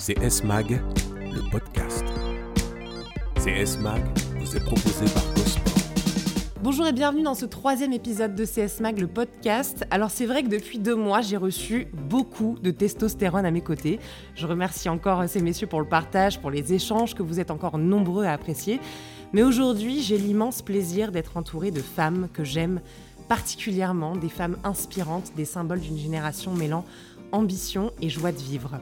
C'est S-Mag, le podcast. C'est S-Mag vous est proposé par Gosport. Bonjour et bienvenue dans ce troisième épisode de CS Mag, le podcast. Alors c'est vrai que depuis deux mois, j'ai reçu beaucoup de testostérone à mes côtés. Je remercie encore ces messieurs pour le partage, pour les échanges que vous êtes encore nombreux à apprécier. Mais aujourd'hui, j'ai l'immense plaisir d'être entourée de femmes que j'aime particulièrement, des femmes inspirantes, des symboles d'une génération mêlant ambition et joie de vivre.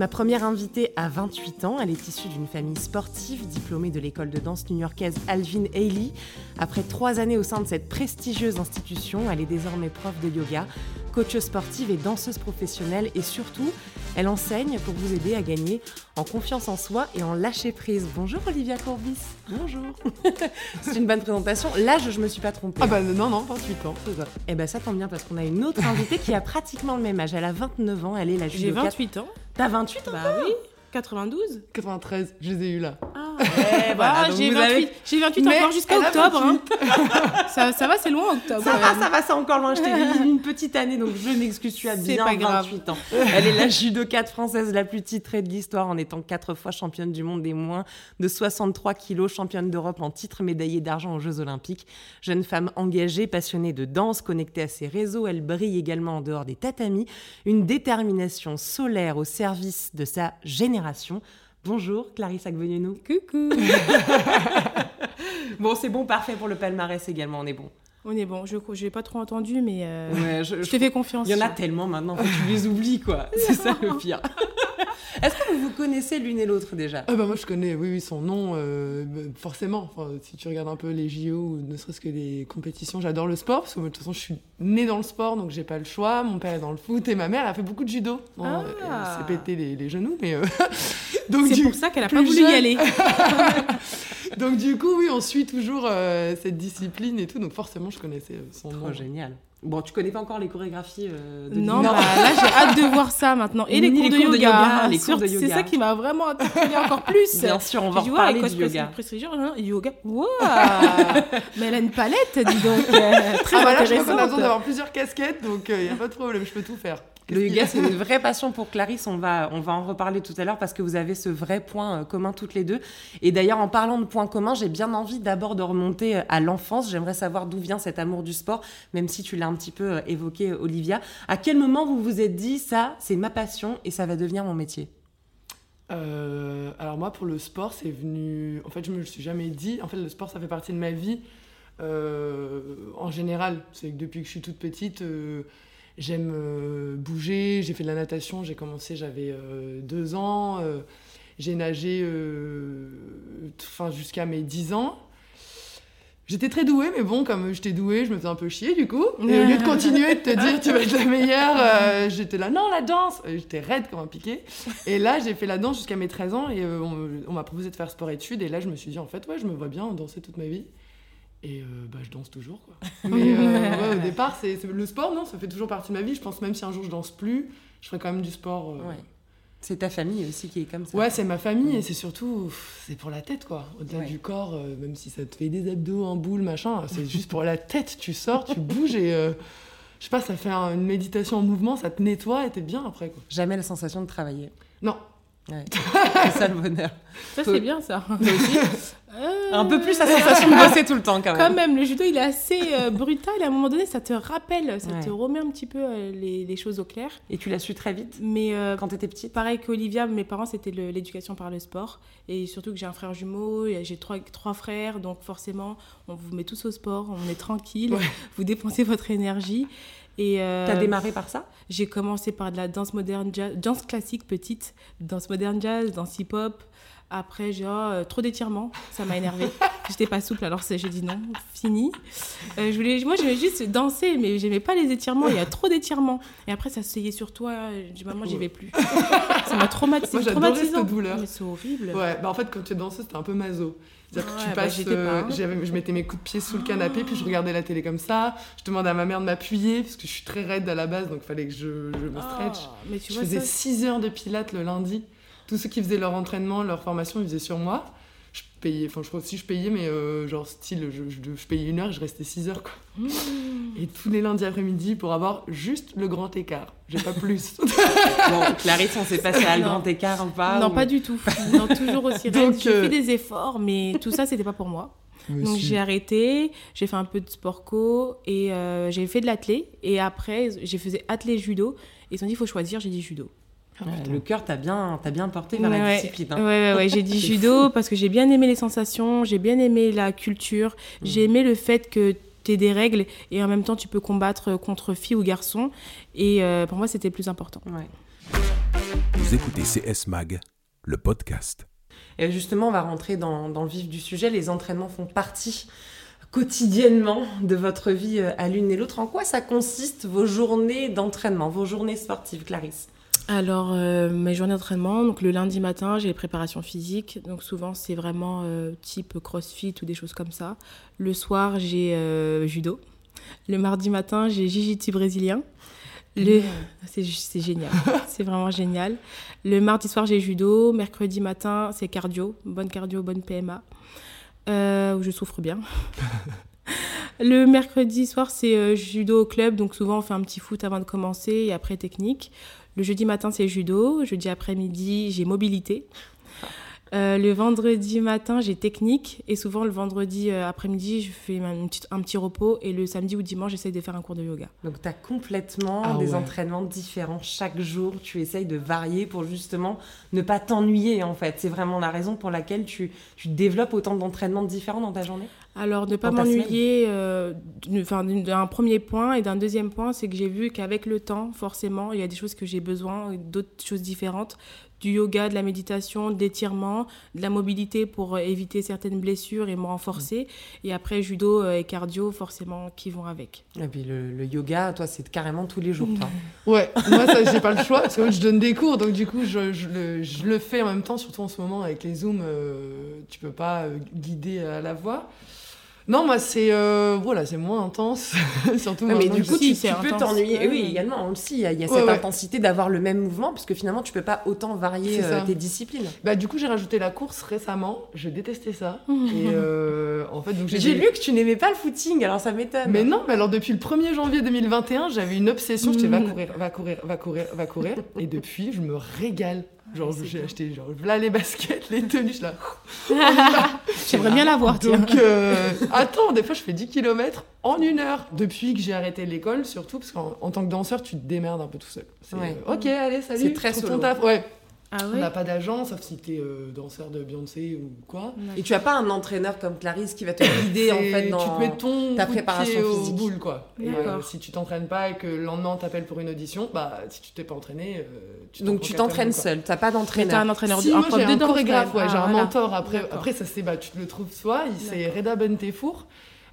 Ma première invitée a 28 ans. Elle est issue d'une famille sportive, diplômée de l'école de danse new-yorkaise Alvin Ailey. Après trois années au sein de cette prestigieuse institution, elle est désormais prof de yoga, coach sportive et danseuse professionnelle. Et surtout, elle enseigne pour vous aider à gagner en confiance en soi et en lâcher prise. Bonjour Olivia Corbis. Bonjour. C'est une bonne présentation. L'âge, je me suis pas trompée. Ah bah non, non, 28 ans, c'est ça. Eh ben ça tombe bien parce qu'on a une autre invitée qui a pratiquement le même âge. Elle a 29 ans, elle est la J'ai judoka. 28 ans. T'as 28 ans Bah oui. 92 93, je les ai eu là. Eh, voilà, Ah, donc j'ai vous 28, avez- j'ai 28 Mais encore jusqu'à octobre. hein. ça, ça va, c'est loin octobre. Ça va, ça va, c'est encore loin. Je t'ai dit une petite année, donc je m'excuse, tu as bien pas grave. 28 ans. Elle est la judokate française la plus titrée de l'histoire en étant quatre fois championne du monde des moins de 63 kilos, championne d'Europe en titre, médaillée d'argent aux Jeux Olympiques. Jeune femme engagée, passionnée de danse, connectée à ses réseaux, elle brille également en dehors des tatamis. Une détermination solaire au service de sa génération. Bonjour, Clarisse Agveniano. Coucou. Bon, c'est bon, parfait pour le palmarès également, on est bon. On est bon, je n'ai pas trop entendu, mais euh, Ouais, je, je te fais confiance. Il y en a tellement maintenant que tu les oublies, quoi. C'est ça le pire. Est-ce que vous vous connaissez l'une et l'autre déjà? Bah moi je connais, oui, oui, son nom, euh, bah, forcément. Enfin, si tu regardes un peu les JO ou ne serait-ce que les compétitions, j'adore le sport parce que de toute façon je suis née dans le sport donc j'ai pas le choix. Mon père est dans le foot et ma mère a fait beaucoup de judo. Bon, Ah. Elle s'est pété les, les genoux, mais euh, C'est pour ça qu'elle a pas voulu jeune. y aller. donc du coup oui, on suit toujours euh, cette discipline et tout, donc forcément je connaissais euh, son nom. Oh, génial. Bon, tu connais pas encore les chorégraphies euh, de Non, bah, là j'ai hâte de voir ça maintenant. Et les cours, les de, cours de yoga. yoga, les Sur- cours de yoga. C'est ça qui m'a vraiment interpellée encore plus. Bien sûr, on va dit, ouais, reparler école du yoga. hein, yoga. Wow. Mais elle a une palette, dis donc. euh, très Ah bah là je crois qu'on a intéressante. besoin d'avoir plusieurs casquettes donc il n'y a pas de problème, je peux tout faire. Le yoga, c'est une vraie passion pour Clarisse. On va, on va en reparler tout à l'heure parce que vous avez ce vrai point euh, commun toutes les deux. Et d'ailleurs, en parlant de points communs, j'ai bien envie d'abord de remonter euh, à l'enfance. J'aimerais savoir d'où vient cet amour du sport, même si tu l'as un petit peu euh, évoqué, Olivia. À quel moment vous vous êtes dit, ça, c'est ma passion et ça va devenir mon métier? Euh, alors moi pour le sport c'est venu en fait je me le suis jamais dit en fait le sport ça fait partie de ma vie euh, en général c'est que depuis que je suis toute petite euh, j'aime euh, bouger j'ai fait de la natation j'ai commencé j'avais euh, deux ans euh, j'ai nagé enfin jusqu'à mes 10 ans J'étais très douée, mais bon, comme j'étais douée, je me faisais un peu chier du coup. Et au lieu de continuer de te dire tu vas être la meilleure, j'étais là, non, la danse J'étais raide comme un piqué. Et là, j'ai fait la danse jusqu'à mes 13 ans et on, on m'a proposé de faire sport-études. Et là, je me suis dit, en fait, ouais, je me vois bien danser toute ma vie. Et euh, bah, je danse toujours, quoi. Mais euh, ouais, au départ, c'est le sport, non, ça fait toujours partie de ma vie. Je pense même si un jour je danse plus, je ferai quand même du sport. euh, Ouais. C'est ta famille aussi qui est comme ça. Ouais, c'est ma famille et c'est surtout, c'est pour la tête quoi. Au-delà Ouais. du corps, même si ça te fait des abdos, un boule, machin, c'est juste pour la tête. Tu sors, tu bouges et je sais pas, ça fait un- une méditation en mouvement, ça te nettoie et t'es bien après quoi. Jamais la sensation de travailler. Non, Ouais. c'est ça le bonheur. Ça, c'est bien ça. Euh, Un peu plus la sensation de bosser tout le temps quand même. Quand même, le judo, il est assez euh, brutal. Et à un moment donné, ça te rappelle, ça Ouais. te remet un petit peu euh, les, les choses au clair. Et tu l'as su très vite Mais euh, quand t'étais petite? pareil qu'Olivia, mes parents, c'était l'éducation par le sport. Et surtout que j'ai un frère jumeau, j'ai trois, trois frères. Donc forcément, on vous met tous au sport, on est tranquille, Ouais. vous dépensez votre énergie. Et euh, T'as démarré par ça? j'ai commencé par de la danse moderne, jazz, danse classique petite, danse moderne jazz, danse hip-hop. Après, j'ai oh, euh, trop d'étirements, ça m'a énervé. J'étais pas souple, alors j'ai dit non, fini. Euh, je voulais, moi, j'aimais juste danser, mais j'aimais pas les étirements. Il y a trop d'étirements. Et après, ça se sur toi. J'ai dit maman, j'y vais plus. ça m'a traumatisé. Moi, j'adorais cette douleur. Mais c'est horrible. ouais, bah en fait quand tu es danseuse, c'était un peu maso. C'est-à-dire que tu bah, passes, pas, hein. je mettais mes coups de pied sous le canapé, puis je regardais la télé comme ça. Je demandais à ma mère de m'appuyer, parce que je suis très raide à la base, donc il fallait que je, je me stretch. Ah, mais tu je vois faisais ça. 6 heures de pilates le lundi. Tous ceux qui faisaient leur entraînement, leur formation, ils faisaient sur moi. Je payais, enfin je crois aussi je payais, mais euh, genre style, je, je, je payais une heure et je restais 6 heures quoi. Mmh. et tous les lundis après-midi pour avoir juste le grand écart. J'ai pas plus. Bon, Clarisse, on s'est passé à le grand écart ou pas non, ou- pas du tout. Non, toujours aussi. Donc, J'ai euh, fait des efforts, mais tout ça, c'était pas pour moi. Donc j'ai arrêté, j'ai fait un peu de sport co et euh, j'ai fait de l'athlé. Et après, j'ai fait athlé judo. Et ils ont dit, il faut choisir. J'ai dit judo. Ouais, le cœur t'a bien, t'a bien porté vers la Ouais, discipline. Ouais, hein. ouais, ouais, j'ai dit judo parce que j'ai bien aimé les sensations, j'ai bien aimé la culture, Mm. j'ai aimé le fait que tu des règles et en même temps tu peux combattre contre filles ou garçons. Et euh, pour moi, c'était plus important. Ouais. Vous écoutez CS Mag, le podcast. Et justement, on va rentrer dans, dans le vif du sujet. Les entraînements font partie quotidiennement de votre vie euh, à l'une et l'autre. En quoi ça consiste vos journées d'entraînement, vos journées sportives, Clarisse? Alors, euh, mes journées d'entraînement, donc le lundi matin, j'ai les préparations physiques. Donc souvent, c'est vraiment euh, type crossfit ou des choses comme ça. Le soir, j'ai euh, judo. Le mardi matin, j'ai jiu-jitsu brésilien. Le... C'est génial, c'est vraiment génial. Le mardi soir, j'ai judo. Mercredi matin, c'est cardio, bonne cardio, bonne PMA, où je souffre bien. Le mercredi soir, c'est euh, judo au club, donc souvent on fait un petit foot avant de commencer et après technique. Le jeudi matin, c'est judo. Jeudi après-midi, j'ai mobilité. Euh, le vendredi matin, j'ai technique. Et souvent, le vendredi euh, après-midi, je fais un petit, un petit repos. Et le samedi ou dimanche, j'essaye de faire un cours de yoga. Donc, tu as complètement Ah des ouais. entraînements différents chaque jour. Tu essayes de varier pour justement ne pas t'ennuyer, en fait. C'est vraiment la raison pour laquelle tu, tu développes autant d'entraînements différents dans ta journée Alors, ne pas m'ennuyer euh, d'un premier point. Et d'un deuxième point, c'est que j'ai vu qu'avec le temps, forcément, il y a des choses que j'ai besoin, d'autres choses différentes. Du yoga, de la méditation, de l'étirement, de la mobilité pour euh, éviter certaines blessures et me renforcer. Et après, judo euh, et cardio, forcément, qui vont avec. Et puis, le, le yoga, toi, c'est carrément tous les jours, toi. Ouais, moi ça j'ai pas le choix parce que moi, je donne des cours donc du coup je, je le, je le fais en même temps, surtout en ce moment avec les zooms, euh, tu peux pas euh, guider à la voix. Non, moi c'est euh, voilà, c'est moins intense, surtout Ouais, mais du coup, je- tu, Si, tu peux t'ennuyer. Oui, également, aussi, il y a, il y a Ouais, cette ouais. intensité d'avoir le même mouvement, parce que finalement, tu peux pas autant varier euh, tes disciplines. Bah du coup j'ai rajouté la course récemment, je détestais ça et euh, en fait donc j'ai lu que tu n'aimais pas le footing, alors ça m'étonne. Mais non, mais alors depuis le 1er janvier 2021, j'avais une obsession, j'étais va Mhm. courir, va courir, va courir, va courir. Et depuis, je me régale. Genre, j'ai acheté genre, là les baskets, les tenues, je suis là. J'aimerais bien la voir, tiens. Donc, euh, attends, des fois, je fais 10 km en une heure. Depuis que j'ai arrêté l'école, surtout, parce qu'en en tant que danseur, tu te démerdes un peu tout seul. C'est, Ouais. euh, ok, allez, salut. C'est très solo. taf. Ouais, Ah on n'a pas d'agent, sauf si t'es euh, danseur de Beyoncé ou quoi. Et tu as pas un entraîneur comme Clarisse qui va te guider en fait dans. Tu mets ton ta préparation au physique. boule, quoi. Et euh, si tu t'entraînes pas et que le lendemain on t'appelle pour une audition, bah si tu t'es pas entraîné, euh, tu Donc tu t'entraînes seul, t'as pas Mais t'as d'entraîneur. un entraîneur, Si, moi j'ai un chorégraphe, ouais, même. j'ai Ah, un voilà. mentor. Après, après ça c'est bah tu te le trouves soi. Il c'est. Reda Bentefour.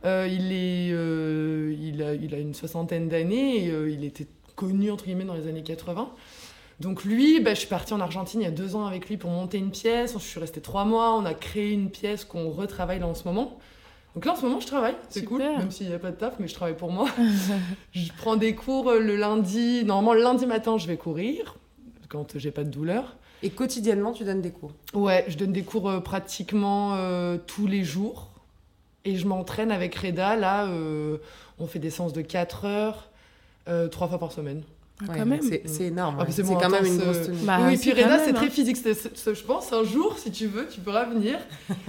Euh, il est, euh, il a, il a une soixantaine d'années. Et, euh, il était connu entre guillemets dans les années 80. Donc lui, bah, je suis partie en Argentine il y a deux ans avec lui pour monter une pièce. Je suis restée trois mois. On a créé une pièce qu'on retravaille là en ce moment. Donc là en ce moment je travaille, c'est cool, même s'il n'y a pas de taf, mais je travaille pour moi. je prends des cours euh, le lundi. Normalement le lundi matin je vais courir quand j'ai pas de douleur. Et quotidiennement, tu donnes des cours? Ouais, je donne des cours euh, pratiquement euh, tous les jours. Et je m'entraîne avec Reda. Là, euh, on fait des séances de 4 heures, euh, trois fois par semaine. Ah, Ouais. C'est énorme. Ah, ouais. c'est c'est bon, quand même une grosse euh, tenue. Bah, oui, puis même, c'est hein. très physique. C'est- c'est- je pense, un jour, si tu veux, tu pourras venir.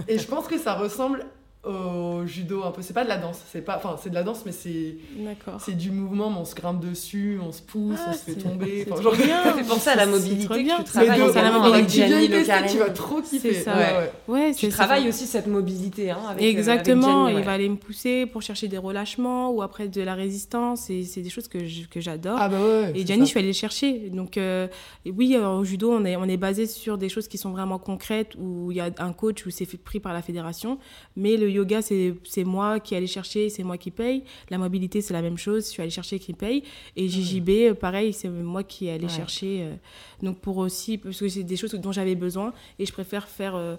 Et je pense que ça ressemble au judo un peu. C'est pas de la danse. C'est pas, enfin, c'est de la danse, mais c'est D'accord. c'est du mouvement. Mais on se grimpe dessus, on se pousse, Ah, on se fait c'est- tomber. c'est Enfin, trop genre- bien. Ça fait penser à la C'est mobilité que bien. tu travailles de- c'est la également avec Gianni tu vas trop kiffer. C'est ça. Ouais, Ouais. ouais. Tu c'est travailles c'est- aussi cette mobilité. Hein, avec, euh, Exactement, avec Gianni, il va aller me pousser pour chercher des relâchements ou après de la résistance. Et c'est des choses que je- que j'adore. Ah bah ouais. Et c'est Gianni, je ça. suis allée le chercher. Donc, euh, oui, euh, au judo, on est, on est basé sur des choses qui sont vraiment concrètes, où il y a un coach, où c'est fait- pris par la fédération. Mais le yoga, c'est moi qui allais chercher, c'est moi qui paye. La mobilité, c'est la même chose, je suis allée chercher qui paye. Et JJB, euh, pareil, c'est moi qui allais Ouais. chercher. euh, donc, pour aussi, parce que c'est des choses dont j'avais besoin. Et je préfère faire. euh,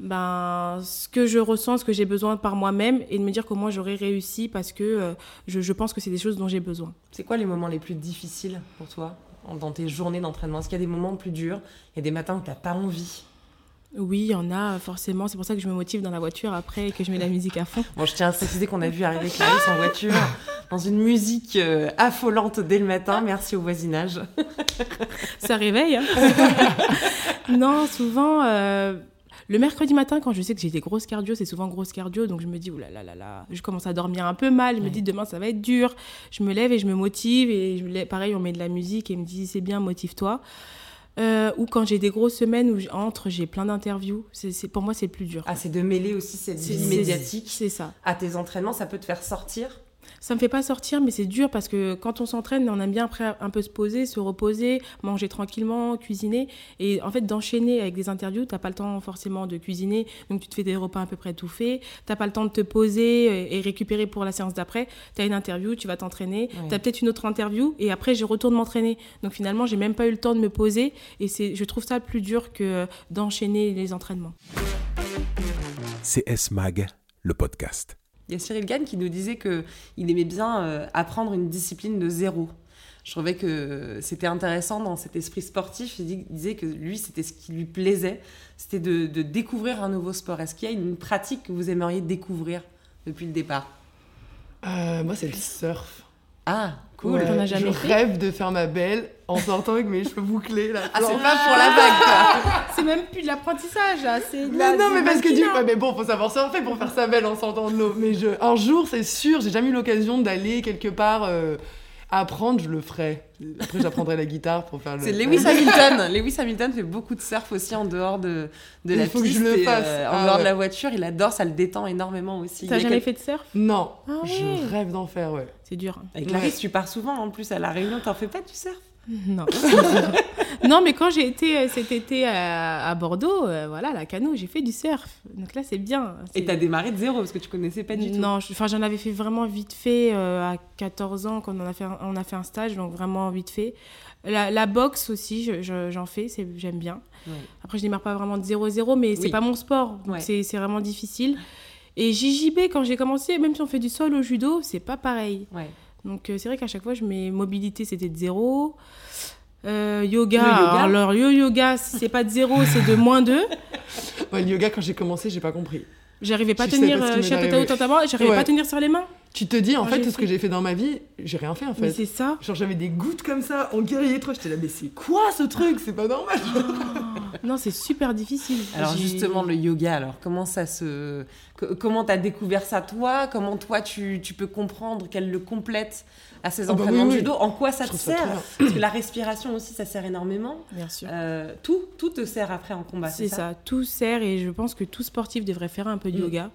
ben, ce que je ressens, ce que j'ai besoin par moi-même et de me dire comment j'aurais réussi parce que euh, je, je pense que c'est des choses dont j'ai besoin. C'est quoi les moments les plus difficiles pour toi dans tes journées d'entraînement? Est-ce qu'il y a des moments plus durs? Il y a des matins où tu n'as pas envie? Oui, il y en a forcément. C'est pour ça que je me motive dans la voiture après et que je mets la musique à fond. Bon, je tiens à préciser qu'on a vu arriver Clarisse en voiture dans une musique euh, affolante dès le matin. Merci au voisinage. Ça réveille. hein. non, souvent, euh, le mercredi matin, quand je sais que j'ai des grosses cardio, c'est souvent grosse cardio, donc je me dis, oulala, là, là, là, je commence à dormir un peu mal, je me dis, demain, ça va être dur. Je me lève et je me motive, et je me lève- pareil, on met de la musique et me dit, c'est bien, motive-toi. Euh, ou quand j'ai des grosses semaines où j'entre, j'ai plein d'interviews. C'est, pour moi, c'est plus dur. Ah, c'est de mêler aussi cette vie c'est- médiatique C'est ça. à tes entraînements. Ça peut te faire sortir. Ça me fait pas sortir, mais c'est dur parce que quand on s'entraîne, on aime bien après un peu se poser, se reposer, manger tranquillement, cuisiner. Et en fait, d'enchaîner avec des interviews, t'as pas le temps forcément de cuisiner, donc tu te fais des repas à peu près tout faits. T'as pas le temps de te poser et et récupérer pour la séance d'après. T'as une interview, tu vas t'entraîner. Ouais. T'as peut-être une autre interview et après, je retourne m'entraîner. Donc finalement, j'ai même pas eu le temps de me poser et c'est, je trouve ça plus dur que d'enchaîner les entraînements. CS Mag, le podcast. Il y a Cyril Gann qui nous disait que il aimait bien euh, apprendre une discipline de zéro. Je trouvais que c'était intéressant dans cet esprit sportif. Il dit- il disait que lui, c'était ce qui lui plaisait, c'était de, de découvrir un nouveau sport. Est-ce qu'il y a une pratique que vous aimeriez découvrir depuis le départ? Euh, moi, c'est le surf. Ah, cool. Ouais, jamais je fait? rêve de faire ma belle en sortant avec mes cheveux bouclés. Là, Ah, c'est pas pour la vague, quoi. C'est même plus de l'apprentissage, là, c'est Mais non, mais parce que du mannequinat. ouais, mais bon, faut savoir surfer pour faire sa belle en sortant de l'eau. Mais je, un jour, c'est sûr, j'ai jamais eu l'occasion d'aller quelque part euh, apprendre, je le ferai. Après, j'apprendrai la guitare pour faire le. C'est Lewis Hamilton. Lewis Hamilton fait beaucoup de surf aussi en dehors de, de Il la faut que piste. je le et, fasse. euh, en Ah dehors de la voiture, il adore, ça le détend énormément aussi. T'as jamais quel- fait de surf? Non, Ah ouais. je rêve d'en faire, ouais. C'est dur. Avec Ouais. Clarisse, tu pars souvent en plus à La Réunion, t'en fais pas du surf? Non. non, mais quand j'ai été euh, cet été à, à Bordeaux, euh, voilà, la canoë, j'ai fait du surf. Donc là, c'est bien. Et t'as démarré de zéro parce que tu connaissais pas du tout. Non, enfin, j'en avais fait vraiment vite fait euh, à 14 ans quand on a fait un, on a fait un stage, donc vraiment vite fait. La, la boxe aussi, je- je- j'en fais, j'aime bien. Ouais. Après, je démarre pas vraiment de 0-0, mais c'est Oui. pas mon sport, donc Ouais. c'est vraiment difficile. Et JJB, quand j'ai commencé, même si on fait du sol au judo, c'est pas pareil. Ouais. Donc euh, c'est vrai qu'à chaque fois, je mets mobilité, c'était de zéro. Euh, yoga, Le yoga alors le yoga, c'est pas de zéro, c'est de moins 2. Ouais, le yoga, quand j'ai commencé, j'ai pas compris. J'arrivais pas à Je tenir ce qui euh, j'arrivais pas à tenir sur les mains. Tu te dis, en Quand fait, tout ce que j'ai fait dans ma vie, j'ai rien fait en Mais fait. c'est ça. Genre, j'avais des gouttes comme ça, en guerrier trop. J'étais là, mais c'est quoi ce truc? C'est pas normal. Non, c'est super difficile. Alors justement le yoga, alors comment ça se, co- comment t'as découvert ça toi? Comment toi tu, tu peux comprendre qu'elle le complète à ses Ah bah entraînements oui, de oui. judo? En quoi ça Je te ça sert? Parce que la respiration aussi ça sert énormément. Bien sûr. Euh, tout, tout te sert après en combat. c'est ça. tout sert et je pense que tout sportif devrait faire un peu de Mm. yoga.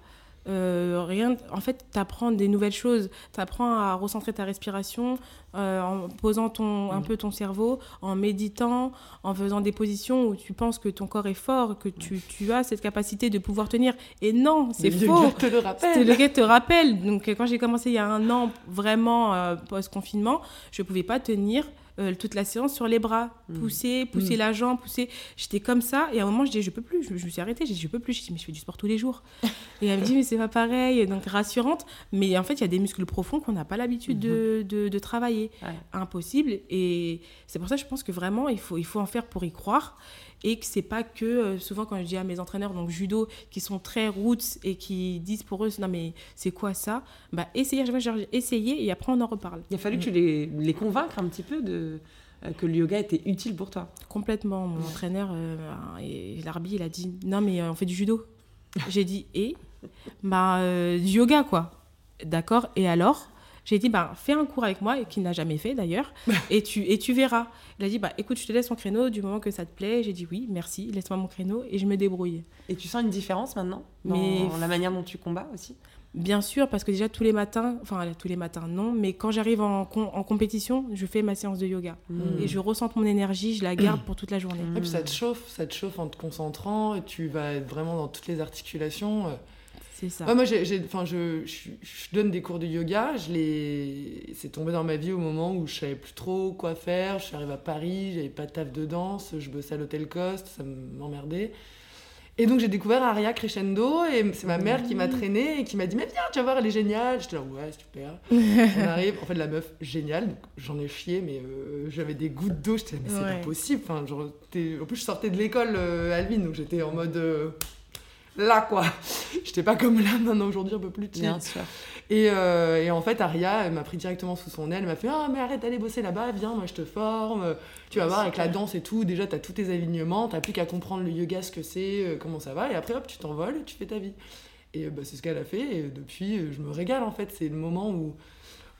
Euh, rien, en fait, tu apprends des nouvelles choses. Tu apprends à recentrer ta respiration euh, en posant ton, un Mm. peu ton cerveau, en méditant, en faisant des positions où tu penses que ton corps est fort, que tu, tu as cette capacité de pouvoir tenir. Et non, c'est faux. te le rappelle. le gars te rappelle. Donc, euh, quand j'ai commencé il y a un an, vraiment euh, post-confinement, je ne pouvais pas tenir euh, toute la séance sur les bras. Mm. Pousser, pousser Mm. la jambe, pousser. J'étais comme ça. Et à un moment, je dis, je peux plus. Je, je me suis arrêtée. J'ai dit, je peux plus. Je dis, mais je fais du sport tous les jours. et elle me dit, mais c'est pas pareil. Donc, rassurante. Mais en fait, il y a des muscles profonds qu'on n'a pas l'habitude de, de- de travailler. Ouais. Impossible. Et c'est pour ça que je pense que vraiment, il faut, il faut en faire pour y croire. Et que c'est pas que, euh, souvent quand je dis à mes entraîneurs, donc judo, qui sont très roots et qui disent pour eux, non mais c'est quoi ça? Bah essayez, essayez et après on en reparle. Il a fallu que tu les, les convaincre un petit peu de euh, que le yoga était utile pour toi. Complètement. Mon entraîneur, euh, et l'arbitre, il a dit, non mais euh, on fait du judo. J'ai dit, et? Bah euh, du yoga quoi. D'accord, et alors? J'ai dit, bah, fais un cours avec moi, et qu'il n'a jamais fait d'ailleurs, et tu, et tu verras. Il a dit, bah, écoute, je te laisse mon créneau du moment que ça te plaît. J'ai dit, oui, merci, laisse-moi mon créneau, et je me débrouille. Et tu sens une différence maintenant dans Mais- la manière dont tu combats aussi? Bien sûr, parce que déjà tous les matins, enfin tous les matins non, mais quand j'arrive en, com- en compétition, je fais ma séance de yoga. Mm. Et je ressens mon énergie, je la garde pour toute la journée. Et puis ça te chauffe, ça te chauffe en te concentrant, et tu vas être vraiment dans toutes les articulations. C'est ça. Ouais, moi, j'ai, je, je, je donne des cours de yoga. Je. C'est tombé dans ma vie au moment où je savais plus trop quoi faire. Je suis arrivée à Paris, j'avais pas de taf de danse, je bossais à l'hôtel Coste, ça m'emmerdait. Et donc j'ai découvert Aria Crescendo et c'est ma mère qui m'a traînée et qui m'a dit mais viens tu vas voir elle est géniale j'étais là ouais super on arrive en fait la meuf géniale j'en ai chié mais euh, j'avais des gouttes d'eau j'étais mais c'est Ouais. pas possible enfin genre, en plus je sortais de l'école euh, Alvin donc j'étais en mode euh, là quoi. J'étais pas comme là maintenant aujourd'hui un peu plus chill. Bien sûr. Et, euh, et en fait, Aria, m'a pris directement sous son aile. Elle m'a fait Ah, mais arrête d'aller bosser là-bas, viens, moi je te forme. Tu vas voir, avec la danse et tout, déjà, tu as tous tes alignements, tu plus qu'à comprendre le yoga, ce que c'est, euh, comment ça va. Et après, hop, tu t'envoles et tu fais ta vie. Et euh, bah, c'est ce qu'elle a fait. Et depuis, je me régale en fait. C'est le moment où,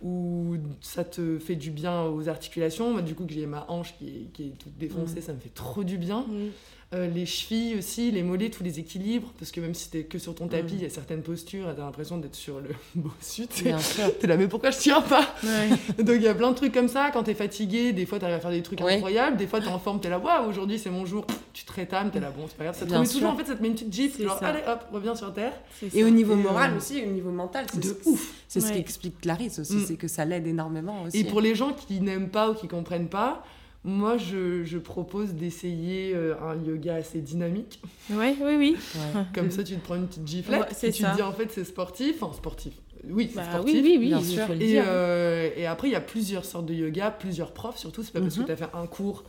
où ça te fait du bien aux articulations. Moi, du coup, que j'ai ma hanche qui est, qui est toute défoncée, Mm. ça me fait trop du bien. Mm. Euh, les chevilles aussi, les mollets, tous les équilibres. Parce que même si t'es que sur ton tapis, Mm. il y a certaines postures, t'as l'impression d'être sur le bossu. t'es- là, mais pourquoi je tiens pas? Ouais. donc il y a plein de trucs comme ça, quand t'es fatigué, des fois t'arrives à faire des trucs incroyables, des fois t'es en forme, t'es là, waouh, aujourd'hui c'est mon jour, tu te rétames, t'es là, bon, c'est pas grave, ça te remet toujours, en fait, ça te met une petite gifle, genre, ça. allez hop, reviens sur terre. Et au niveau Et, moral euh, aussi, et au niveau mental, c'est De ce- ouf. C'est ce Ouais. qu'explique Clarisse aussi, Mm. c'est que ça l'aide énormément aussi. Et pour les gens qui n'aiment pas ou qui comprennent pas, moi je, je propose d'essayer euh, un yoga assez dynamique. Ouais, oui, oui. Ouais. Comme ça, tu te prends une petite giflette, Ouais, et tu ça. te dis en fait c'est sportif, enfin sportif, oui, c'est Bah, sportif. oui, oui, oui, bien sûr. Et, dire. euh, et après, il y a plusieurs sortes de yoga, plusieurs profs surtout. C'est pas parce Mhm. que t'as fait un cours,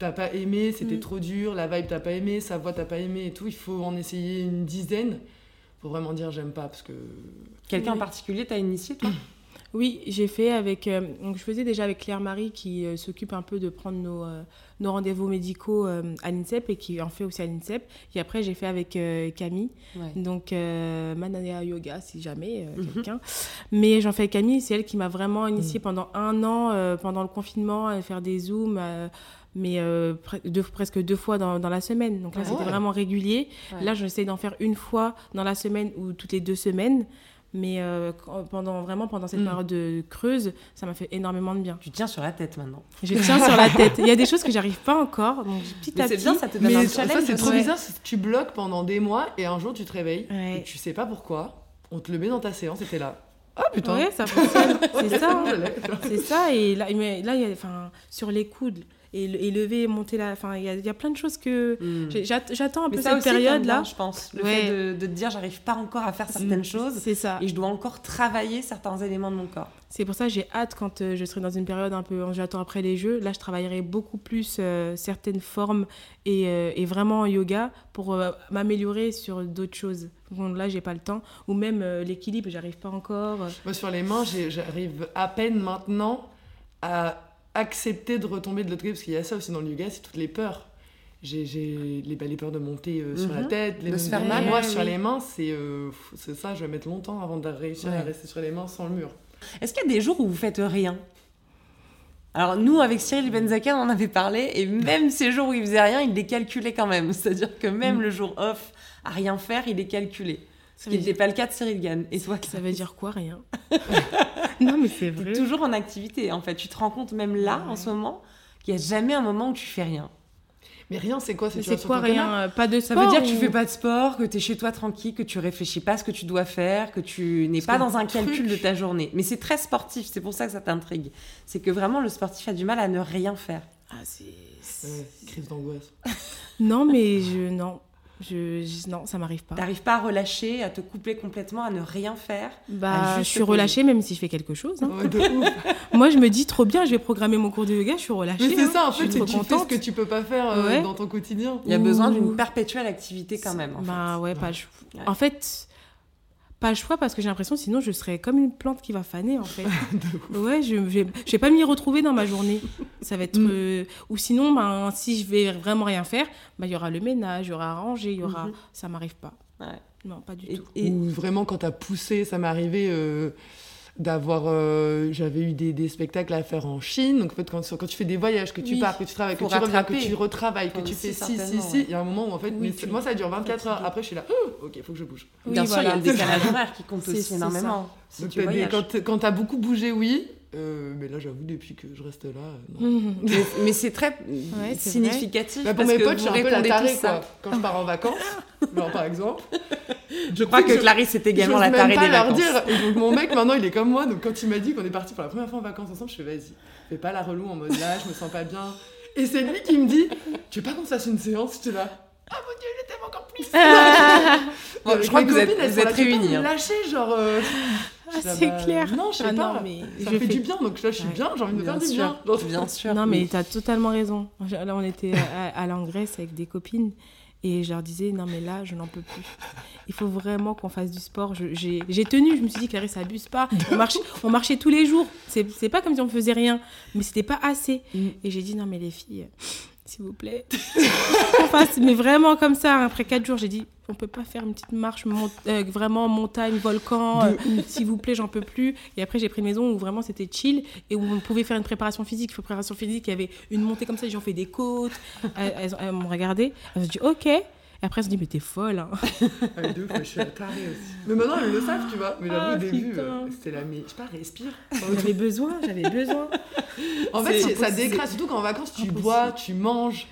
t'as pas aimé, c'était Mhm. trop dur, la vibe t'as pas aimé, sa voix t'as pas aimé et tout. Il faut en essayer une dizaine. Faut vraiment dire j'aime pas parce que. Quelqu'un en Oui. particulier t'a initié, toi? Oui, j'ai fait avec. euh, donc, je faisais déjà avec Claire Marie qui euh, s'occupe un peu de prendre nos, euh, nos rendez-vous médicaux à l'INSEP et qui en fait aussi à l'INSEP. Et après, j'ai fait avec Camille. Ouais. Donc, Manania Yoga, si jamais Mhm. quelqu'un. Mais j'en fais avec Camille, c'est elle qui m'a vraiment initiée Mhm. pendant un an, pendant le confinement, à faire des zooms. mais euh, pre- deux- presque deux fois dans, dans la semaine. Donc là, Ah c'était ouais. vraiment régulier. Ouais. Là, j'essaie d'en faire une fois dans la semaine ou toutes les deux semaines. Mais euh, pendant, vraiment, pendant cette Mm. période de creuse, ça m'a fait énormément de bien. Tu tiens sur la tête maintenant. Je tiens sur la tête. Il y a des choses que j'arrive pas encore. Donc, petit Mais à c'est petit. bien, ça te donne Mais un ça, challenge. c'est trop ouais. bizarre, c'est tu bloques pendant des mois et un jour tu te réveilles Ouais. et tu sais pas pourquoi. On te le met dans ta séance et t'es là. Ah putain! Ouais, ça fonctionne. c'est ça. hein. C'est ça. Et là, mais là il y a, enfin, sur les coudes et, le- et lever, monter là. Enfin, il y a, il y a plein de choses que Mm. j'att- j'attends un peu ça cette période-là. je pense. Le Ouais. fait de, de te dire, j'arrive pas encore à faire certaines choses C'est ça. et je dois encore travailler certains éléments de mon corps. C'est pour ça que j'ai hâte quand euh, je serai dans une période un peu, j'attends après les jeux. Là, je travaillerai beaucoup plus euh, certaines formes et, euh, et vraiment en yoga pour euh, m'améliorer sur d'autres choses. Bon, là, j'ai pas le temps. Ou même euh, l'équilibre, j'arrive pas encore. Moi, sur les mains, j'arrive à peine maintenant à accepter de retomber de l'autre côté, parce qu'il y a ça aussi dans le yoga, c'est toutes les peurs. J'ai j'ai les, bah, les peurs de monter euh, sur la Mhm. tête, les De se faire mal. Moi, sur les mains, c'est euh, c'est ça, je vais mettre longtemps avant de réussir à rester sur les mains sans le mur. Est-ce qu'il y a des jours où vous faites rien? Alors nous, avec Cyril Benzaken, on en avait parlé, et même ces jours où il faisait rien, il les calculait quand même. C'est-à-dire que même Mm. le jour off, à rien faire, il est calculé. Ce Ça qui n'était pas le cas de Cyril Gann. Et toi, Ça veut dire quoi, rien Non, mais c'est vrai. toujours en activité, en fait. Tu te rends compte même là, en ce moment, qu'il n'y a jamais un moment où tu fais rien. Mais rien, c'est quoi C'est quoi, rien euh, Pas de Ça sport veut dire que tu fais pas de sport, que tu es chez toi tranquille, que tu réfléchis pas à ce que tu dois faire, que tu n'es pas dans un truc- calcul de ta journée. Mais c'est très sportif, c'est pour ça que ça t'intrigue. C'est que vraiment le sportif a du mal à ne rien faire. Ah, c'est- c'est- Ouais, crise d'angoisse. Non, mais je. Non. Je, je- non, ça m'arrive pas. T'arrives pas à relâcher, à te couper complètement, à ne rien faire. Bah, je suis relâchée même si je fais quelque chose. hein. Ouais, de ouf. Moi, je me dis trop bien, je vais programmer mon cours de yoga, je suis relâchée. Mais c'est hein. ça, en Je fait, suis c'est trop que tu fais ce contente. que tu peux pas faire euh, Ouais. dans ton quotidien. Il y a besoin d'une perpétuelle activité quand même. En Bah ouais, pas. En fait, pas le choix parce que j'ai l'impression sinon je serais comme une plante qui va faner en fait. ouais, je, je, vais- je vais pas m'y retrouver dans ma journée. Ça va être Mm. euh, ou sinon ben si je vais vraiment rien faire, ben il y aura le ménage, il y aura à ranger, il y aura Mhm. ça m'arrive pas. Ouais. Non, pas du tout. Et- Ou vraiment, quand t'as poussé, ça m'est arrivé euh, d'avoir. euh, J'avais eu des, des spectacles à faire en Chine. Donc, en fait, quand, quand tu fais des voyages, que tu Oui. pars, que tu travailles, que tu reviens, que tu retravailles, que tu fais ci, ci, certainement, ci, ouais. il y a un moment où, en fait, Oui, mais tu- c'est- moi, ça dure 24 heures. Après, je suis là, oh, ok, faut que je bouge. bien sûr, il y a le décalage horaire qui compte aussi énormément. Si Donc, tu quand quand t'as beaucoup bougé, oui. Euh, mais là, j'avoue, depuis que je reste là, euh, non. Mais, mais c'est très significatif. Bah, pour parce mes que potes, je suis un peu la tarée, quoi. Quand je pars en vacances, genre, par exemple. Je crois que Clarisse est également la tarée même pas des leur vacances. dire. Et donc mon mec maintenant il est comme moi. Donc quand il m'a dit qu'on est parti pour la première fois en vacances ensemble, je fais vas-y, fais pas la relou en mode là, je me sens pas bien. Et c'est lui qui me dit, tu veux pas qu'on se fasse une séance? J'étais là. Ah mon dieu, je t'aime encore plus. Bon, je crois que vous êtes- vous êtes réunis, me hein. Lâcher genre. euh, Ah, là, c'est bah, clair. Non, je sais Ah pas. non, mais Ça je fait fais- du bien, donc là je suis Ouais. bien, j'ai envie de me faire du bien. Genre, bien sûr. Non, mais tu as totalement raison. Là, on était à, à en Grèce avec des copines Et je leur disais, non mais là, je n'en peux plus. Il faut vraiment qu'on fasse du sport. J'ai tenu, je me suis dit, Clarisse, abuse pas. On marchait, on marchait tous les jours. C'est c'est pas comme si on faisait rien, mais c'était pas assez. Mm. Et j'ai dit, non mais les filles, s'il vous plaît, mais vraiment comme ça. Après quatre jours, j'ai dit, on peut pas faire une petite marche, mont- euh, vraiment montagne, volcan, euh, s'il vous plaît, j'en peux plus. Et après, j'ai pris une maison où vraiment c'était chill et où on pouvait faire une préparation physique. Une préparation physique, il y avait une montée comme ça, j'ai fait des côtes. Elles, elles- elles m'ont regardé, elles ont dit, ok. Et après, elles ont dit, mais t'es folle. hein. Ah, de ouf, je suis tarée aussi. Mais maintenant, elles le savent, tu vois. Mais j'avoue, Ah, au début, putain. euh, c'était la mais Je sais pas, respire. J'avais besoin, j'avais besoin. En fait, ça décrase, surtout qu'en vacances, tu Impossible. bois, tu manges.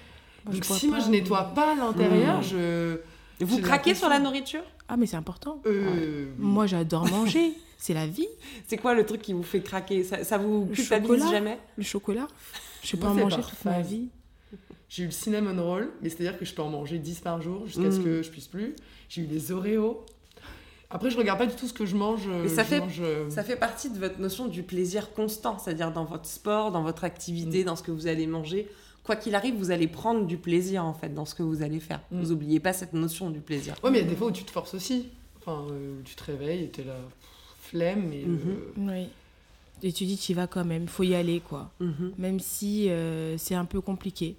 Moi, je Donc si moi, pas, je nettoie mais- pas l'intérieur, Mmh. je... Vous craquez sur la nourriture? Ah, mais c'est important. Euh, Moi, j'adore manger. C'est la vie. C'est quoi le truc qui vous fait craquer? Ça, ça vous culpabilise jamais? Le chocolat, je peux Moi, en c'est manger toute ma vie. J'ai eu le cinnamon roll, mais c'est-à-dire que je peux en manger 10 par jour jusqu'à ce Mm. que je puisse plus. J'ai eu les Oreos. Après, je regarde pas du tout ce que je mange. Mais ça je fait- mange, euh, Ça fait partie de votre notion du plaisir constant, c'est-à-dire dans votre sport, dans votre activité, dans ce que vous allez manger. Quoi qu'il arrive, vous allez prendre du plaisir en fait dans ce que vous allez faire. Mm. Vous oubliez pas cette notion du plaisir. Ouais, mais il y a des fois où tu te forces aussi. Enfin, euh, où tu te réveilles et t'es là, pff, flemme. Et, Mhm. euh, Oui. Et tu dis, tu y vas quand même. faut y aller, quoi. Mhm. Même si euh, c'est un peu compliqué.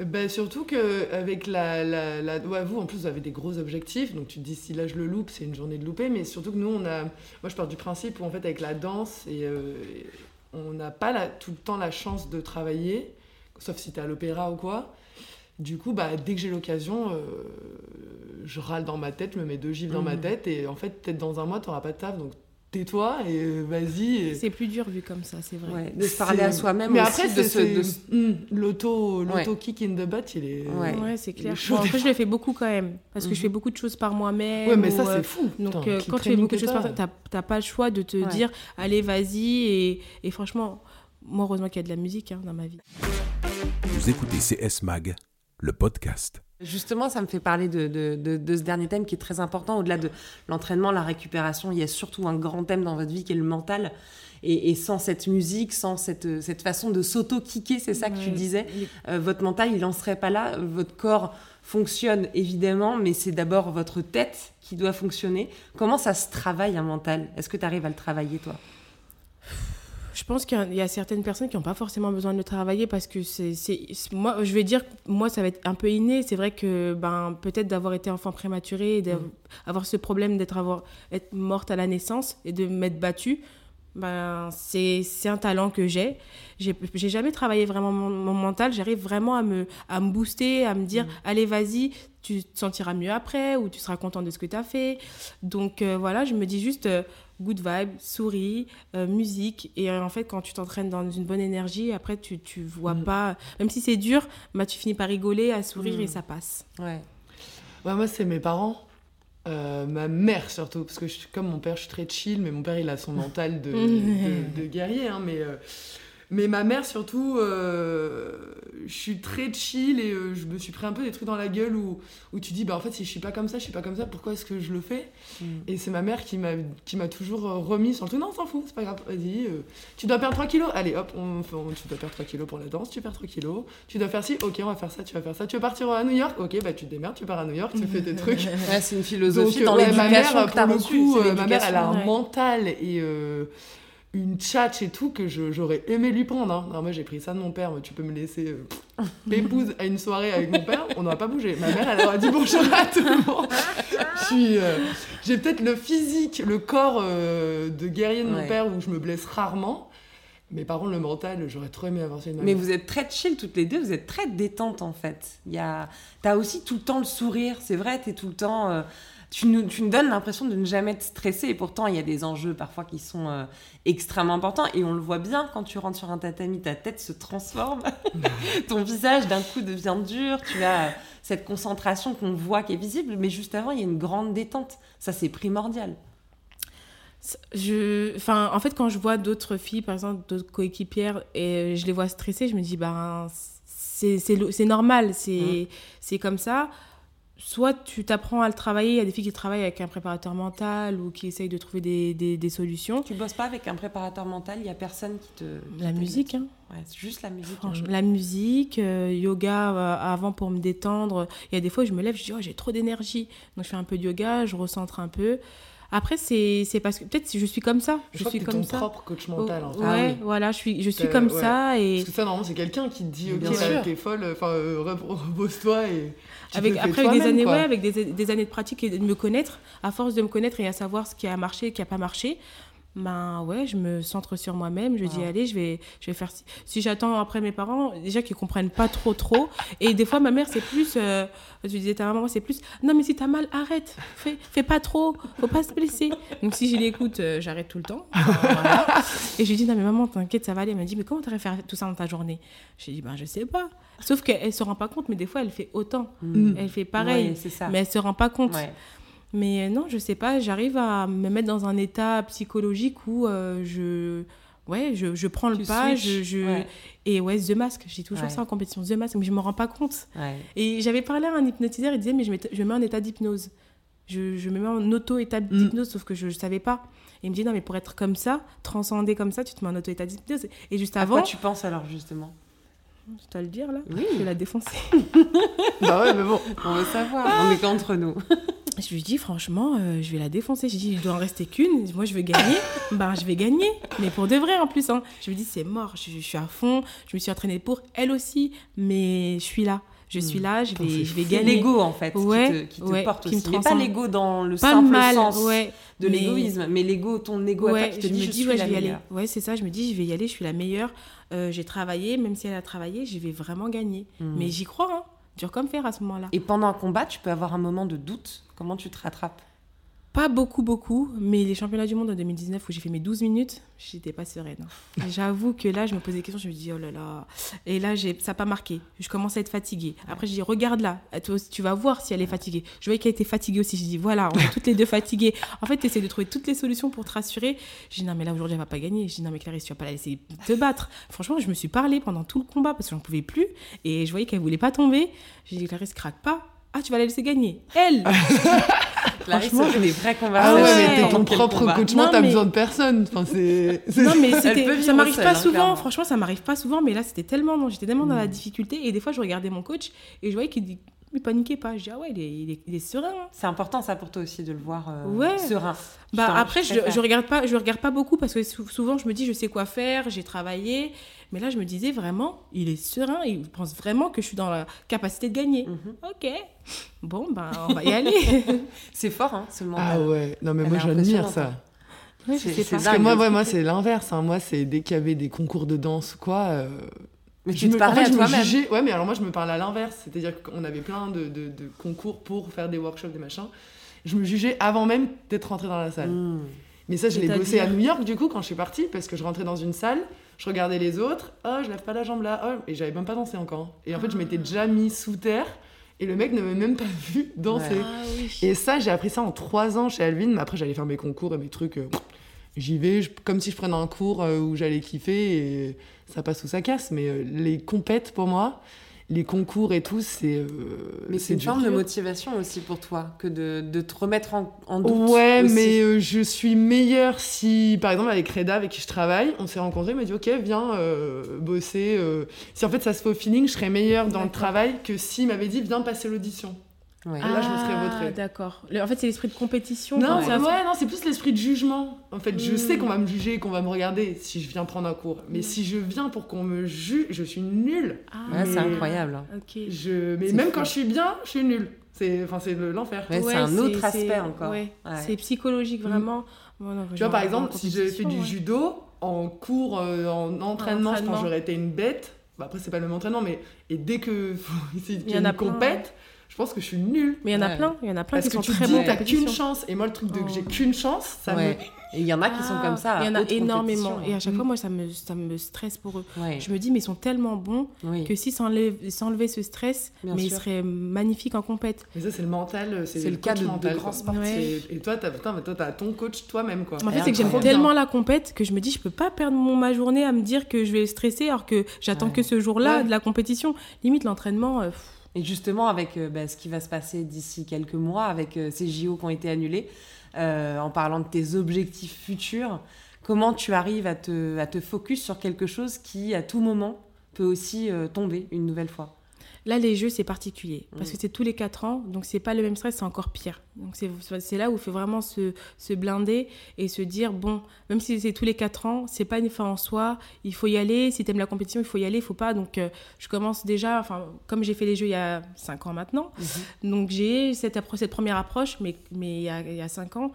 Ben, surtout qu'avec la, la, la- ouais, vous, en plus, vous avez des gros objectifs. Donc, tu te dis, si là, je le loupe, c'est une journée de louper. Mais surtout que nous, on a... Moi, je pars du principe où, en fait, avec la danse, et, euh, on n'a pas la- tout le temps la chance de travailler, sauf si t'es à l'opéra ou quoi. Du coup, bah, dès que j'ai l'occasion, euh, je râle dans ma tête, je me mets deux gifles dans ma Mhm. tête. Et en fait, peut-être dans un mois, t'auras pas de taf. Donc, tais-toi et vas-y. et- C'est plus dur vu comme ça, c'est vrai. Ouais, de se parler C'est- à soi-même Mais aussi, après, de c'est de c'est- hum, l'auto, l'auto Ouais. kick in the butt, il est. Ouais. Ouais, c'est clair. Bon, après, je le fais beaucoup quand même. Parce que Mhm. je fais beaucoup de choses par moi-même. Ouais, mais ça, ou, euh, c'est fou. Donc, Putain, euh, quand tu fais beaucoup de choses, par toi, t'as t'as pas le choix de te Ouais. dire, allez, vas-y. Et, et franchement, moi, heureusement qu'il y a de la musique hein, dans ma vie. Vous écoutez CS Mag, le podcast. Justement, ça me fait parler de, de- de- de ce dernier thème qui est très important. Au-delà de l'entraînement, la récupération, il y a surtout un grand thème dans votre vie qui est le mental. Et, et sans cette musique, sans cette, cette façon de s'auto-kicker, c'est ça que tu disais, euh, votre mental, il n'en serait pas là. Votre corps fonctionne évidemment, mais c'est d'abord votre tête qui doit fonctionner. Comment ça se travaille un mental? Est-ce que tu arrives à le travailler, toi? Je pense qu'il y a- il y a certaines personnes qui n'ont pas forcément besoin de le travailler parce que c'est, moi, je vais dire, moi, ça va être un peu inné. C'est vrai que ben, peut-être d'avoir été enfant prématuré, d'avoir ce problème d'être avoir, être morte à la naissance et de m'être battue, ben, c'est, un talent que j'ai. J'ai, jamais travaillé vraiment mon, mon mental. J'arrive vraiment à me, à me booster, à me dire, allez, vas-y, tu te sentiras mieux après ou tu seras content de ce que tu as fait. Donc euh, voilà, je me dis juste euh, good vibe, souris, euh, musique. Et euh, en fait, quand tu t'entraînes dans une bonne énergie, après, tu, tu vois Mm. pas, même si c'est dur, bah, tu finis par rigoler, à sourire Mm. et ça passe. Ouais. Ouais, moi, c'est mes parents. Euh, ma mère surtout, parce que je, comme mon père, je suis très chill, mais mon père, il a son mental de, de, de guerrier. hein, mais, euh, mais ma mère surtout, euh, je suis très chill et euh, je me suis pris un peu des trucs dans la gueule où, où tu dis, bah en fait, si je suis pas comme ça, je suis pas comme ça, pourquoi est-ce que je le fais Mm. Et c'est ma mère qui m'a qui m'a toujours euh, remis sur le truc. Non, on s'en fout, c'est pas grave. Vas-y, euh, tu dois perdre 3 kilos. Allez, hop, on, fait- on- tu dois perdre 3 kilos pour la danse, tu perds 3 kilos. Tu dois faire ci, ok, on va faire ça, tu vas faire ça. Tu veux partir à New York? Ok, bah tu te démerdes, tu pars à New York, tu fais tes trucs. Ouais, c'est une philosophie Donc, dans ouais, ma l'éducation mère, que t'as pour le coup, ma mère, elle a un ouais. mental et euh, une tchatch et tout que j'aurais aimé lui prendre. hein. Alors, moi, j'ai pris ça de mon père. Tu peux me laisser euh, pépouze à une soirée avec mon père, on n'aurait pas bougé. Ma mère, elle aurait dit bonjour à tout le monde. Euh, j'ai peut-être le physique, le corps euh, de guerrier de mon Ouais. père où je me blesse rarement. Mais par contre, le mental, j'aurais trop aimé avoir ça Mais vous êtes très chill toutes les deux, vous êtes très détente en fait. Il y a... T'as aussi tout le temps le sourire, c'est vrai, t'es tout le temps... euh, Tu nous, tu nous donnes l'impression de ne jamais être stressé et pourtant il y a des enjeux parfois qui sont euh, extrêmement importants. Et on le voit bien quand tu rentres sur un tatami, ta tête se transforme, ton visage d'un coup devient dur, tu as euh, cette concentration qu'on voit qui est visible, mais juste avant il y a une grande détente, ça c'est primordial. Je, enfin, en fait, quand je vois d'autres filles, par exemple, d'autres coéquipières, et je les vois stressées, je me dis, ben, c'est, normal, c'est, c'est comme ça. Soit tu t'apprends à le travailler, il y a des filles qui travaillent avec un préparateur mental ou qui essayent de trouver des, des, des solutions. Tu bosses pas avec un préparateur mental, il y a personne qui te. qui La musique, hein. Ouais, c'est juste la musique. Franchement, hein. la musique, euh, yoga euh, avant pour me détendre. Il y a des fois où je me lève, je dis oh, j'ai trop d'énergie. Donc je fais un peu de yoga, je recentre un peu. Après c'est parce que peut-être je suis comme ça, Je, je, crois suis que comme ton ça. propre coach Oh, mental. en fait. ouais, Ah oui. voilà, je suis je suis comme ouais. ça et Parce que ça, normalement, c'est quelqu'un qui te dit Ok, t'es folle, enfin, euh, re- repose-toi et. tu te avec le après avec des années ouais, avec des, des années de pratique et de me connaître, à force de me connaître et à savoir ce qui a marché et qui a pas marché. Ben ouais, je me centre sur moi-même. Je dis allez, je vais, je vais faire. Si, j'attends après mes parents, déjà qu'ils comprennent pas trop trop. Et des fois, ma mère c'est plus. euh, je disais ta maman c'est plus. Non mais si t'as mal, arrête. Fais, fais pas trop. Faut pas se blesser. Donc si je l'écoute, euh, j'arrête tout le temps. Voilà. Et je lui dis non mais maman t'inquiète ça va aller. Elle m'a dit mais comment t'aurais fait tout ça dans ta journée? J'ai dit ben je sais pas. Sauf qu'elle se rend pas compte, mais des fois elle fait autant. Mm. Elle fait pareil. Ouais, c'est ça. Mais elle se rend pas compte. Ouais. Mais euh, non, je sais pas, j'arrive à me mettre dans un état psychologique où euh, je ouais, je, je prends le Tu pas, je, switches, je- ouais. et ouais, The Mask, dis toujours Ouais. ça en compétition, The Mask, mais je me rends pas compte. Ouais. Et j'avais parlé à un hypnotiseur, il disait mais je, m'étais- je me mets en état d'hypnose. Je, je me mets en auto-état Mm. d'hypnose, sauf que je ne savais pas. Et il me dit non, mais pour être comme ça, transcender comme ça, tu te mets en auto-état d'hypnose. Et juste À avant, quoi tu penses alors justement? Je dois le dire là, Oui. je vais la défoncer. Bah ouais, mais bon. On veut savoir. On est qu'entre nous. Je lui dis franchement, euh, je vais la défoncer. J'ai dit, il doit en rester qu'une. Moi, je veux gagner. ben, je vais gagner. Mais pour de vrai en plus. Hein. Je lui dis, c'est mort. Je, je suis à fond. Je me suis entraînée pour elle aussi. Mais je suis là. Je suis là. Je vais, je vais gagner. l'ego en fait Ouais, qui te, qui te ouais, porte qui me aussi. Mais pas l'ego dans le Pas simple mal. sens ouais. de l'égoïsme, mais l'ego, ton ego à toi qui te je dit me je dis, suis ouais, la je vais y aller. Ouais, c'est ça. Je me dis, je vais y aller. Je suis la meilleure. Euh, j'ai travaillé. Même si elle a travaillé, je vais vraiment gagner. Hmm. Mais j'y crois. Hein. Dur comme fer à ce moment-là. Et pendant un combat, tu peux avoir un moment de doute. Comment tu te rattrapes? Pas beaucoup, beaucoup, mais les championnats du monde en 2019 où j'ai fait mes 12 minutes, j'étais pas sereine. J'avoue que là, je me posais des questions, je me dis, oh là là. Et là, ça n'a pas marqué. Je commence à être fatiguée. Après, je dis, regarde là, aussi, tu vas voir si elle est fatiguée. Je voyais qu'elle était fatiguée aussi. Je dis, voilà, on est toutes les deux fatiguées. En fait, tu essaies de trouver toutes les solutions pour te rassurer. Je dis, non, mais là, aujourd'hui, elle va pas gagner. Je dis, non, mais Clarisse, tu vas pas la laisser te battre. Franchement, je me suis parlé pendant tout le combat parce que j'en pouvais plus. Et je voyais qu'elle voulait pas tomber. J'ai dit, Clarisse, craque pas. Ah, tu vas la laisser gagner. Elle Clarisse, Franchement, c'est des vraies Ah conversations. ouais, ouais, mais t'es ton propre combat. coach Non, mental, t'as mais- besoin de personne. Enfin, c'est. Non, mais ça m'arrive pas hein, souvent. clairement. Franchement, ça m'arrive pas souvent. Mais là, c'était tellement, non, j'étais tellement dans la difficulté. Et des fois, je regardais mon coach et je voyais qu'il dit, il paniquait pas. Je dis, ah ouais, il est, il est, il est serein. hein. C'est important ça pour toi aussi de le voir euh, Ouais. serein. Bah Putain, après, je, préfère. je regarde pas, je regarde pas beaucoup parce que sou- souvent, je me dis, je sais quoi faire, j'ai travaillé. Mais là, je me disais vraiment, il est serein. Il pense vraiment que je suis dans la capacité de gagner. Mhm. Ok. Bon, ben, on va y aller. C'est fort, hein, ce mental. Ah ouais, non, mais Elle moi j'admire ça. Ouais, je C'est-. Parce que moi, ouais, moi c'est l'inverse. hein. Moi, c'est dès qu'il y avait des concours de danse ou quoi. euh, Mais je tu te me- en parlais fait, à toi-même. jugeais- Ouais, mais alors moi, je me parlais à l'inverse. C'est-à-dire qu'on avait plein de, de- de concours pour faire des workshops, des machins. Je me jugeais avant même d'être rentrée dans la salle. Mmh. Mais ça, je l'ai bossé à New York, du coup, quand je suis partie, parce que je rentrais dans une salle, je regardais les autres, oh, je lève pas la jambe là, oh, et j'avais même pas dansé encore. Et en fait, je m'étais déjà mis sous terre, et le mec ne m'avait même pas vu danser. Ouais. Ah oui. Et ça, j'ai appris ça en trois ans chez Alvin, mais après, j'allais faire mes concours et mes trucs. euh, J'y vais, je- comme si je prenais un cours euh, où j'allais kiffer, et ça passe ou ça casse. Mais euh, les compètes, pour moi, les concours et tout, c'est. euh, Mais c'est une forme de motivation aussi pour toi que de, de te remettre en, en doute. Ouais, aussi. mais euh, je suis meilleure si, par exemple, avec Reda, avec qui je travaille, on s'est rencontrés, il m'a dit, ok, viens euh, bosser. euh. Si en fait ça se fait au feeling, je serais meilleure dans le travail que s'il m'avait dit, viens passer l'audition. Ouais. Et là, je me serais Ah, vautrée. D'accord. En fait, c'est l'esprit de compétition. Non, ouais, ça- non, c'est plus l'esprit de jugement. En fait, je Mm. sais qu'on va me juger, qu'on va me regarder si je viens prendre un cours. Mais Mm. si je viens pour qu'on me juge, je suis nulle. Ah, Ouais, c'est incroyable. hein. Ok. Je... Mais même fou. quand je suis bien, je suis nulle. C'est enfin, l'enfer. Ouais, c'est un autre aspect encore. ouais. Ouais. C'est psychologique, vraiment. Bon, non, Tu vois, par exemple, si j'avais fait du judo, en cours, euh, en entraînement, je pense j'aurais été une bête. Bah, après, c'est pas le même entraînement, mais et dès que Il y en a une compète, je pense que je suis nulle. Mais il y en a Ouais. plein, il y en a plein Parce qui que sont tu très dis, t'as qu'une chance. Et moi, le truc de que Oh. j'ai qu'une chance, ça Ouais. Et il y en a qui sont comme ça. Il y en a énormément. Et à chaque Mm. fois, moi, ça me, ça me stresse pour eux. Ouais. Je me dis, mais ils sont tellement bons Oui. que si s'enlève- s'enlever ce stress, Bien mais ils seraient magnifiques en compète. me. Mais ça, c'est le mental. C'est C'est le cas coach de- de grands sportifs. Et toi, t'as putain, mais toi, t'as ton coach toi-même, quoi. En fait, c'est que j'aime tellement la compète que je me dis, je peux pas perdre mon, ma journée à me dire que je vais stresser alors que j'attends Ouais. que ce jour-là Ouais. de la compétition. Limite, l'entraînement, euh, Et justement, avec euh, bah, ce qui va se passer d'ici quelques mois, avec euh, ces JO qui ont été annulés, euh, en parlant de tes objectifs futurs, comment tu arrives à te, à te focus sur quelque chose qui, à tout moment, peut aussi tomber une nouvelle fois? Là, les jeux, c'est particulier. Parce Mm. que c'est tous les 4 ans, donc c'est pas le même stress, c'est encore pire. Donc c'est là où il faut vraiment se, se blinder et se dire bon, même si c'est tous les 4 ans, c'est pas une fin en soi, il faut y aller. Si t'aimes la compétition, il faut y aller, il faut pas. Donc euh, je commence déjà, enfin, comme j'ai fait les jeux il y a 5 ans maintenant, donc j'ai cette, cette première approche, mais, mais il y a, il y a 5 ans,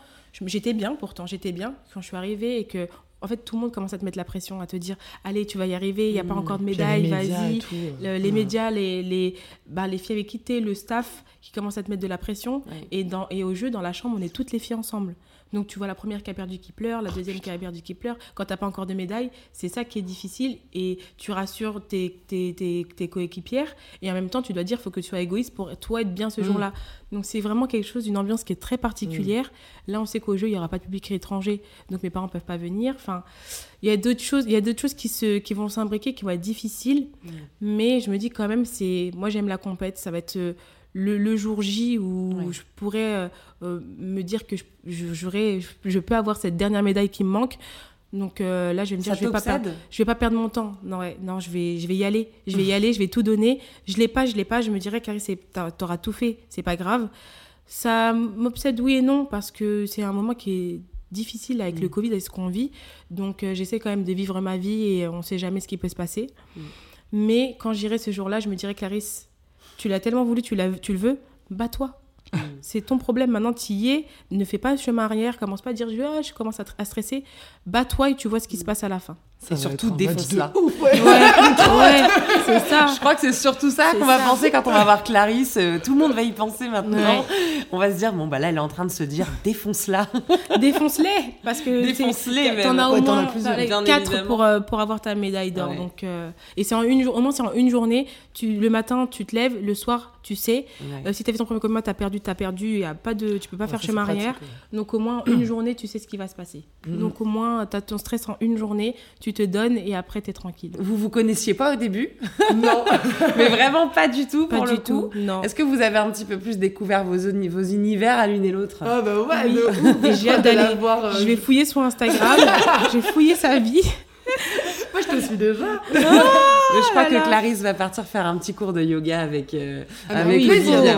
j'étais bien pourtant, j'étais bien quand je suis arrivée et que. En fait, tout le monde commence à te mettre la pression, à te dire Allez, tu vas y arriver, il n'y a pas Mm. encore de médaille, vas-y. Le- les ouais. médias, les, les, bah, les filles avec qui t'es, le staff qui commence à te mettre de la pression. Ouais. Et, dans, et au jeu, dans la chambre, on est toutes les filles ensemble. Donc tu vois la première qui a perdu qui pleure, la deuxième qui a perdu qui pleure. Quand t'as pas encore de médaille, c'est ça qui est difficile. Et tu rassures tes, tes, tes, tes coéquipières. Et en même temps, tu dois dire faut que tu sois égoïste pour toi être bien ce Mm. jour-là. Donc c'est vraiment quelque chose, une ambiance qui est très particulière. Mm. Là, on sait qu'au jeu, il y aura pas de public étranger. Donc mes parents peuvent pas venir. Enfin, il y a d'autres choses, il y a d'autres choses qui, se, qui vont s'imbriquer, qui vont être difficiles. Mm. Mais je me dis quand même, c'est moi j'aime la compète, ça va être euh, le, le jour J où je pourrais euh, euh, me dire que je, je, je peux avoir cette dernière médaille qui me manque. Donc euh, là, je vais me dire, Ça je vais pas perdre, je vais pas perdre mon temps. Non, ouais, non, je vais, je vais y aller, je vais y aller, je vais tout donner. Je l'ai pas, je l'ai pas. Je me dirais, Carrie, t'auras tout fait, c'est pas grave. Ça m'obsède oui et non parce que c'est un moment qui est difficile avec Mm. le Covid et ce qu'on vit. Donc euh, j'essaie quand même de vivre ma vie et on sait jamais ce qui peut se passer. Mm. Mais quand j'irai ce jour-là, je me dirais, Clarisse, tu l'as tellement voulu, tu, l'as, tu le veux, bats-toi. Mm. C'est ton problème, maintenant tu y es, ne fais pas le chemin arrière, commence pas à dire ah, je commence à, tr- à stresser, bats-toi et tu vois ce qui se passe à la fin. Ça Et va surtout, défonce-la. ouais. Ouais, ouais, c'est ça. Je crois que c'est surtout ça C'est qu'on va penser quand on va voir Clarisse. Euh, tout le monde va y penser maintenant. Ouais. On va se dire, bon, bah là, elle est en train de se dire, défonce-la. Défonce-les parce que Défonce-les, c'est- t'en as au as moins t'as les évidemment. pour, euh, pour avoir ta médaille d'or. Ouais. Donc, euh, et c'est en une, au moins c'est en une journée. Tu, le matin, tu te lèves, le soir, tu sais. Euh, si tu as fait ton premier combat, tu as perdu, tu as perdu. Y a pas de, tu peux pas Ouais, faire chemin c'est arrière. Donc au moins une journée, tu sais ce qui va se passer. Mhm. Donc au moins, tu as ton stress en une journée, tu te donnes et après, tu es tranquille. Vous vous connaissiez pas au début, Non. mais vraiment pas du tout Pas pour du le coup. tout, non. Est-ce que vous avez un petit peu plus découvert vos, uni- vos univers à l'une et l'autre? Ah bah ouais, Oui. j'ai hâte d'aller- voir, euh, Je vais fouiller son Instagram, je vais fouiller sa vie. Moi, je te suis déjà. Mais je crois là que là. Clarisse va partir faire un petit cours de yoga avec, euh, Ah, mais avec oui, oui,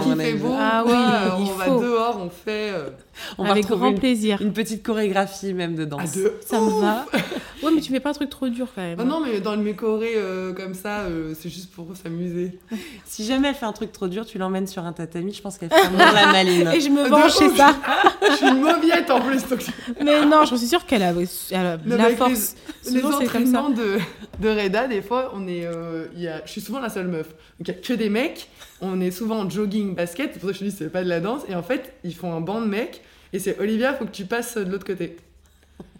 il fait beau, Ah oui, euh, il on va dehors, on fait. euh, On va Avec retrouver grand plaisir. une petite chorégraphie même de à danse. deux. Ça me va. Ouais, mais tu fais pas un truc trop dur quand même. Ah non, mais dans le mécoré euh, comme ça, euh, c'est juste pour s'amuser. Si jamais elle fait un truc trop dur, tu l'emmènes sur un tatami, je pense qu'elle fera moins la maline. Et je me De venge chez ça. Je suis une mauviette en plus. Donc... Mais non, je suis sûre qu'elle a, elle a de Non, mais la force. Les Souvent, c'est comme ça. entraînements de, de Reda, des fois, on est, euh, y a, je suis souvent la seule meuf. Donc il y a que des mecs. On est souvent en jogging, basket. C'est pour ça que je te dis c'est pas de la danse. Et en fait, ils font un banc de mecs. Et c'est Olivia, faut que tu passes de l'autre côté.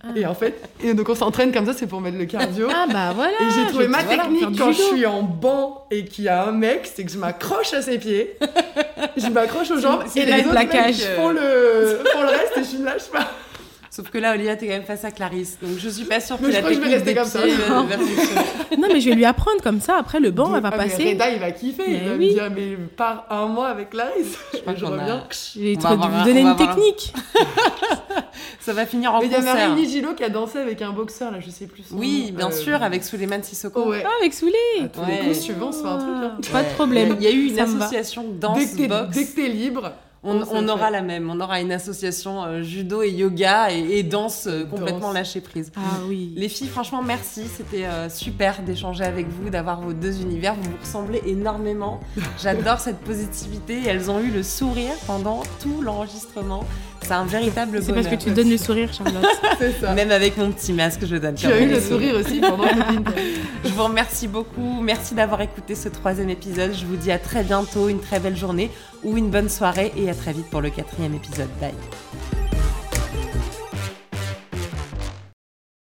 Ah. Et en fait, et donc on s'entraîne comme ça, c'est pour mettre le cardio. Ah bah voilà. Et j'ai trouvé ma voilà, technique du quand je suis en banc et qu'il y a un mec, c'est que je m'accroche à ses pieds, je m'accroche aux jambes et les le autres plaquage. mecs font le, font le reste et je me lâche pas. Sauf que là, Olivia, t'es quand même face à Clarisse. Donc je suis pas sûre que Mais la crois que je vais technique rester des comme ça. euh, Non, mais je vais lui apprendre comme ça. Après, le banc, elle va ah, mais passer. Reda, il va kiffer, il va oui. me dire mais pars un mois avec Clarisse. Je crois je qu'on a- reviens. Je vais te un- donner une technique. Ça va finir en Mais il y a concert. Marie Gillot qui a dansé avec un boxeur là, je sais plus. son Oui, nom. bien Euh, sûr, avec Suleiman Sissoko. Oh, ouais. Ah, avec Soulé. À tous les coups, si tu veux, on se fait un truc. hein. Pas de problème. Il y a eu une association Dès danse que t'es- boxe. Dès que t'es libre, On, on aura fait. la même. On aura une association euh, judo et yoga et, et danse euh, complètement Danse. lâcher prise. Ah oui. Les filles, franchement, merci. C'était euh, super d'échanger avec vous, d'avoir vos deux univers. Vous vous ressemblez énormément. J'adore cette positivité. Elles ont eu le sourire pendant tout l'enregistrement. C'est un véritable C'est parce que tu donnes le sourire, Charlotte. c'est ça. Même avec mon petit masque, je donne Tu as eu le sourire aussi pendant. Je vous remercie beaucoup. Merci d'avoir écouté ce troisième épisode. Je vous dis à très bientôt, une très belle journée ou une bonne soirée et à très vite pour le quatrième épisode. Bye.